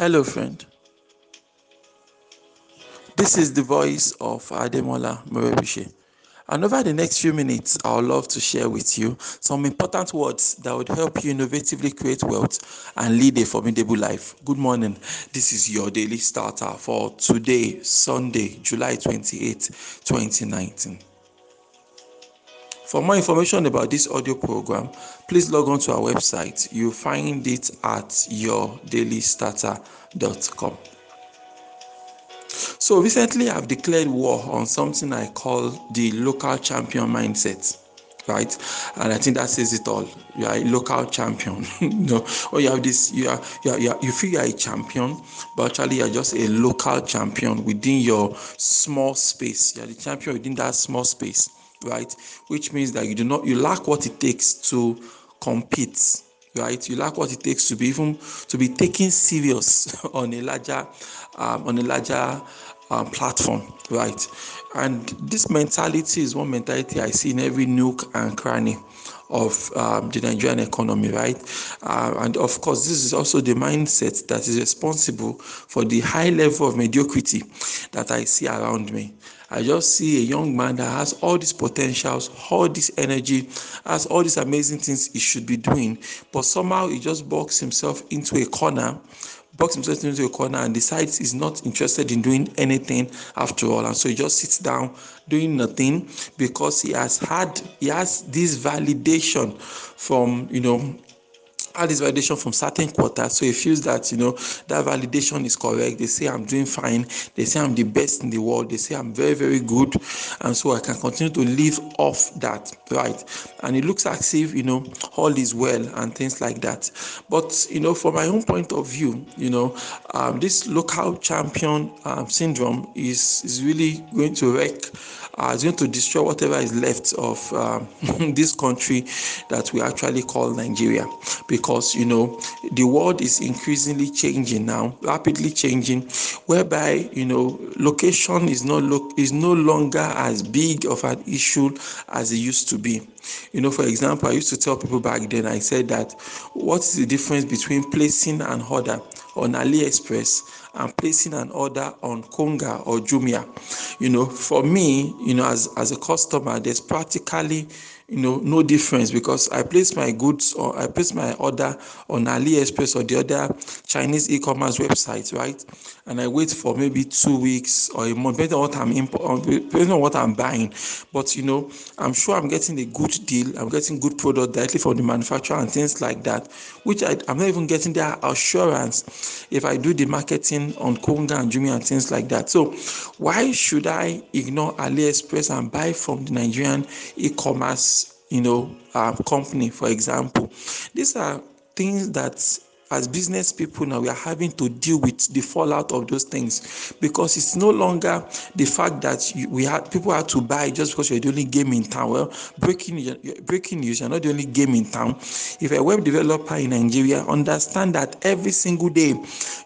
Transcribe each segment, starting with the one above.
Hello, friend. This is the voice of Ademola Morebise. And over the next few minutes, I would love to share with you some important words that would help you innovatively create wealth and lead a formidable life. Good morning. This is your daily starter for today, Sunday, July 28, 2019. For more information about this audio program, please log on to our website. You'll find it at yourdailystarter.com. So recently, I've declared war on something I call the local champion mindset. Right, and I think that says it all. You are a local champion, know, or oh, you have this. You are, you are, you, are, you feel you are a champion, but actually you are just a local champion within your small space. You are the champion within that small space, right? Which means that you do not, you lack what it takes to compete right you lack what it takes to be even to be taken serious on a larger um, on a larger um, platform, right? And this mentality is one mentality I see in every nook and cranny of um, the Nigerian economy, right? Uh, and of course, this is also the mindset that is responsible for the high level of mediocrity that I see around me. I just see a young man that has all these potentials, all this energy, has all these amazing things he should be doing, but somehow he just boxes himself into a corner box himself into a corner and decides he's not interested in doing anything after all. And so he just sits down doing nothing because he has had he has this validation from you know had this validation from certain quarters. So he feels that you know that validation is correct. They say i'm doing fine. They say i'm the best in the world. They say i'm very very good. And so i can continue to live off that right? And it looks as if you know all is well and things like that. But you know from my own point of view you know um, this local champion um, syndrome is is really going to wreck uh, is going to destroy whatever is left of um, this country that we actually call Nigeria. Because you know the world is increasingly changing now, rapidly changing, whereby you know location is not lo- is no longer as big of an issue as it used to be. You know, for example, I used to tell people back then, I said that what's the difference between placing and order on AliExpress and placing an order on Konga or Jumia? You know, for me, you know, as, as a customer, there's practically you know no difference because i place my goods or i place my order on aliexpress or the other chinese e-commerce website right? And i wait for maybe two weeks or a month depending on what i'm imp- uh, depending on what i'm buying. But you know i'm sure i'm getting a good deal. I'm getting good product directly from the manufacturer and things like that which I, i'm not even getting their assurance if i do the marketing on konga and jumia and things like that. So why should i ignore aliexpress and buy from the nigerian e-commerce you know, uh, company, for example. These are things that as business people now we are having to deal with the fallout of those things. Because it's no longer the fact that you, we had people had to buy just because you're the only game in town. Well breaking breaking news you're not the only game in town. If a web developer in nigeria understand that every single day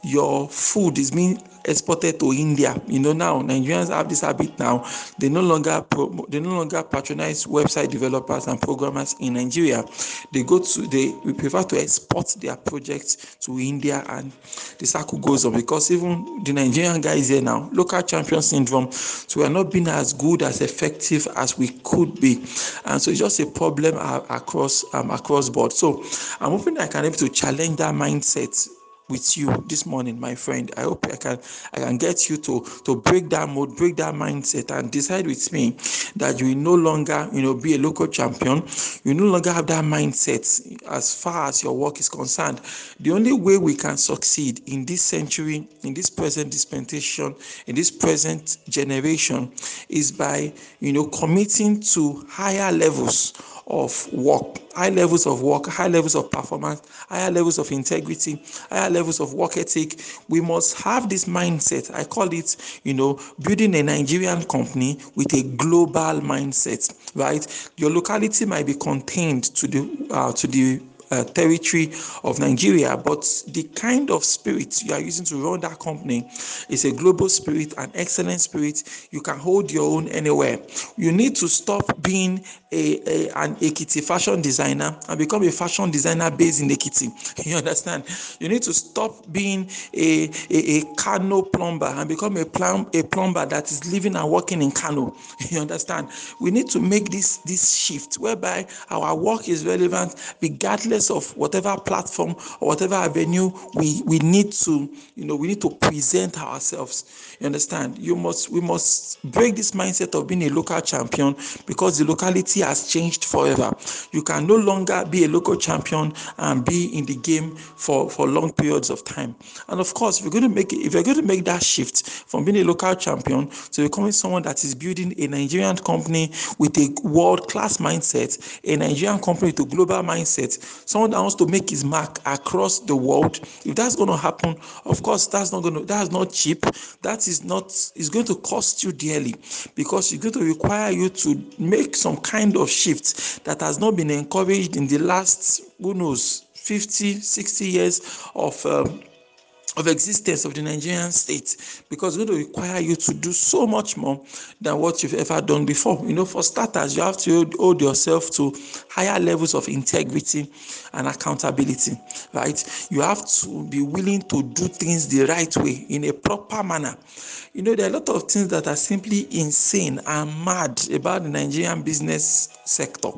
your food is being exported to India. You know now Nigerians have this habit now. They no longer pro, they no longer patronize website developers and programmers in Nigeria. They go to they prefer to export their projects to India and the circle goes on because even the Nigerian guys here now local champion syndrome. So we are not being as good as effective as we could be, and so it's just a problem across um, across board. So I'm hoping I can able to challenge that mindset with you this morning, my friend. I hope I can I can get you to to break that mode, break that mindset, and decide with me that you will no longer, you know, be a local champion. You no longer have that mindset as far as your work is concerned. The only way we can succeed in this century, in this present dispensation, in this present generation, is by you know committing to higher levels of work, high levels of work, high levels of performance, higher levels of integrity, higher levels of work ethic. We must have this mindset. I call it, you know, building a Nigerian company with a global mindset, right? Your locality might be contained to the uh, to the uh, territory of Nigeria, but the kind of spirit you are using to run that company is a global spirit, an excellent spirit. You can hold your own anywhere. You need to stop being a, a an Ekiti fashion designer and become a fashion designer based in Ekiti. You understand? You need to stop being a, a, a Kano plumber and become a, plum, a plumber that is living and working in Kano. You understand? We need to make this this shift whereby our work is relevant regardless of whatever platform or whatever avenue we, we need to, you know, we need to present ourselves. You understand? You must we must break this mindset of being a local champion because the locality has changed forever. You can no longer be a local champion and be in the game for, for long periods of time. And of course, if you're going to make if you're going to make that shift from being a local champion to becoming someone that is building a Nigerian company with a world-class mindset, a Nigerian company with a global mindset, someone that wants to make his mark across the world, if that's going to happen, of course, that's not going to that's not cheap. That is not is going to cost you dearly because it's going to require you to make some kind of shift that has not been encouraged in the last who knows 50 60 years of um, of existence of the Nigerian state because going to require you to do so much more than what you've ever done before. You know, for starters, you have to hold yourself to higher levels of integrity and accountability, right? You have to be willing to do things the right way in a proper manner. You know, there are a lot of things that are simply insane and mad about the Nigerian business sector.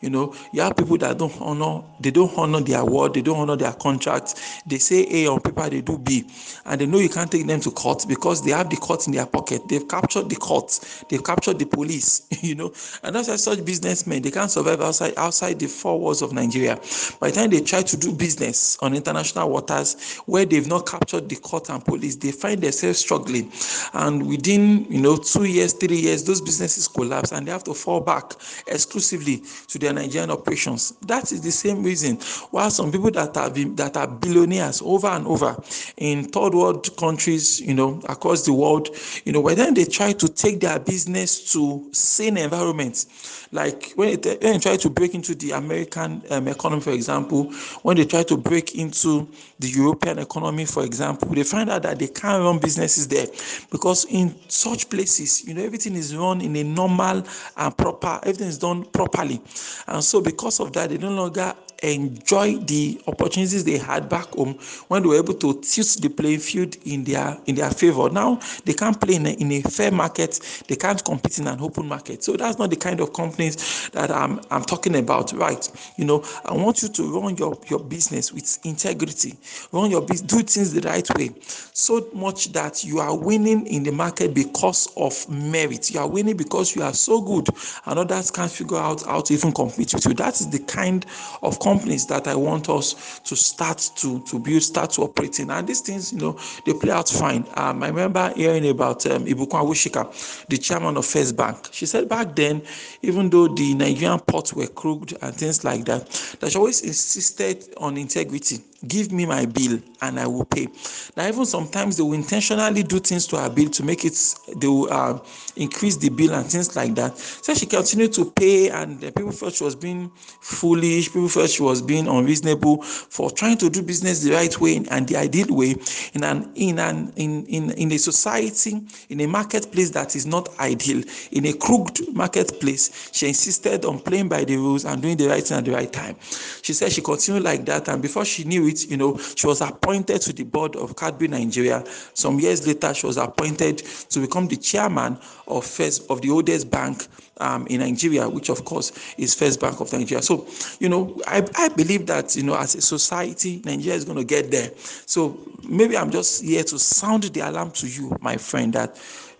You know, you have people that don't honor, they don't honor their word, they don't honor their contracts. They say A on paper, they do B, and they know you can't take them to court because they have the court in their pocket. They've captured the court, they've captured the police. You know, and that's why such businessmen they can't survive outside outside the four walls of Nigeria. By the time they try to do business on international waters where they've not captured the court and police, they find themselves struggling and within you know two years three years those businesses collapse and they have to fall back exclusively to their nigerian operations that is the same reason why some people that are that are billionaires over and over in third world countries you know across the world you know when they try to take their business to sane environments. Like when they, when they try to break into the american um, economy for example when they try to break into the european economy for example they find out that they can't run businesses there because in such places you know everything is run in a normal and proper everything is done properly. And so because of that they no longer enjoy the opportunities they had back home when they were able to tilt the playing field in their in their favor. Now they can't play in a, in a fair market. They can't compete in an open market. So that's not the kind of companies that i'm i'm talking about. Right. You know i want you to run your your business with integrity. Run your business do things the right way. So much that you are winning in the market because of merit. You are winning because you are so good. And others can't figure out how to even compete with you. That is the kind of companies that I want us to start to to build, start to operate in. And these things, you know, they play out fine. Um, I remember hearing about um, Ibukun Awosika, the chairman of First Bank. She said back then, even though the Nigerian ports were crooked and things like that, that she always insisted on integrity give me my bill and I will pay. Now, even sometimes they will intentionally do things to her bill to make it, they will uh, increase the bill and things like that. So she continued to pay, and people felt she was being foolish, people felt she was being unreasonable for trying to do business the right way and the ideal way in an in an in in, in a society, in a marketplace that is not ideal, in a crooked marketplace. She insisted on playing by the rules and doing the right thing at the right time. She said she continued like that, and before she knew it, you know, she was appointed to the board of Cadbury Nigeria. Some years later, she was appointed to become the chairman of first of the oldest bank um, in Nigeria, which of course is First Bank of Nigeria. So, you know, I, I believe that, you know, as a society, Nigeria is going to get there. So maybe I'm just here to sound the alarm to you, my friend, that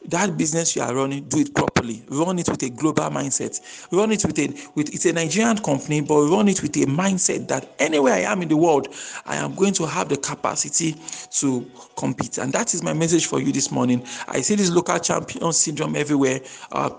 that business you are running, do it properly. Run it with a global mindset. Run it with a with it's a Nigerian company, but run it with a mindset that anywhere I am in the world, I am going to have the capacity to compete. And that is my message for you this morning. I see this local champion syndrome everywhere. Uh,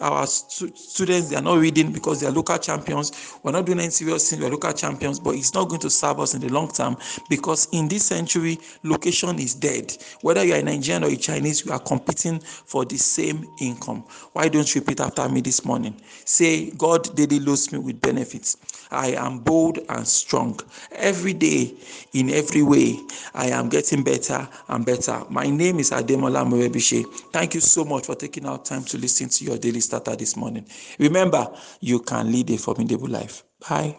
our stu- students they are not reading because they are local champions. We're not doing any serious things. We're local champions, but it's not going to serve us in the long term because in this century, location is dead. Whether you are a Nigerian or a Chinese, you are competing for the same income. Why don't you repeat after me this morning? Say, God daily loads me with benefits. I am bold and strong. Every day, in every way, I am getting better and better. My name is Ademola Morebise. Thank you so much for taking our time to listen to your daily starter this morning. Remember, you can lead a formidable life. Bye.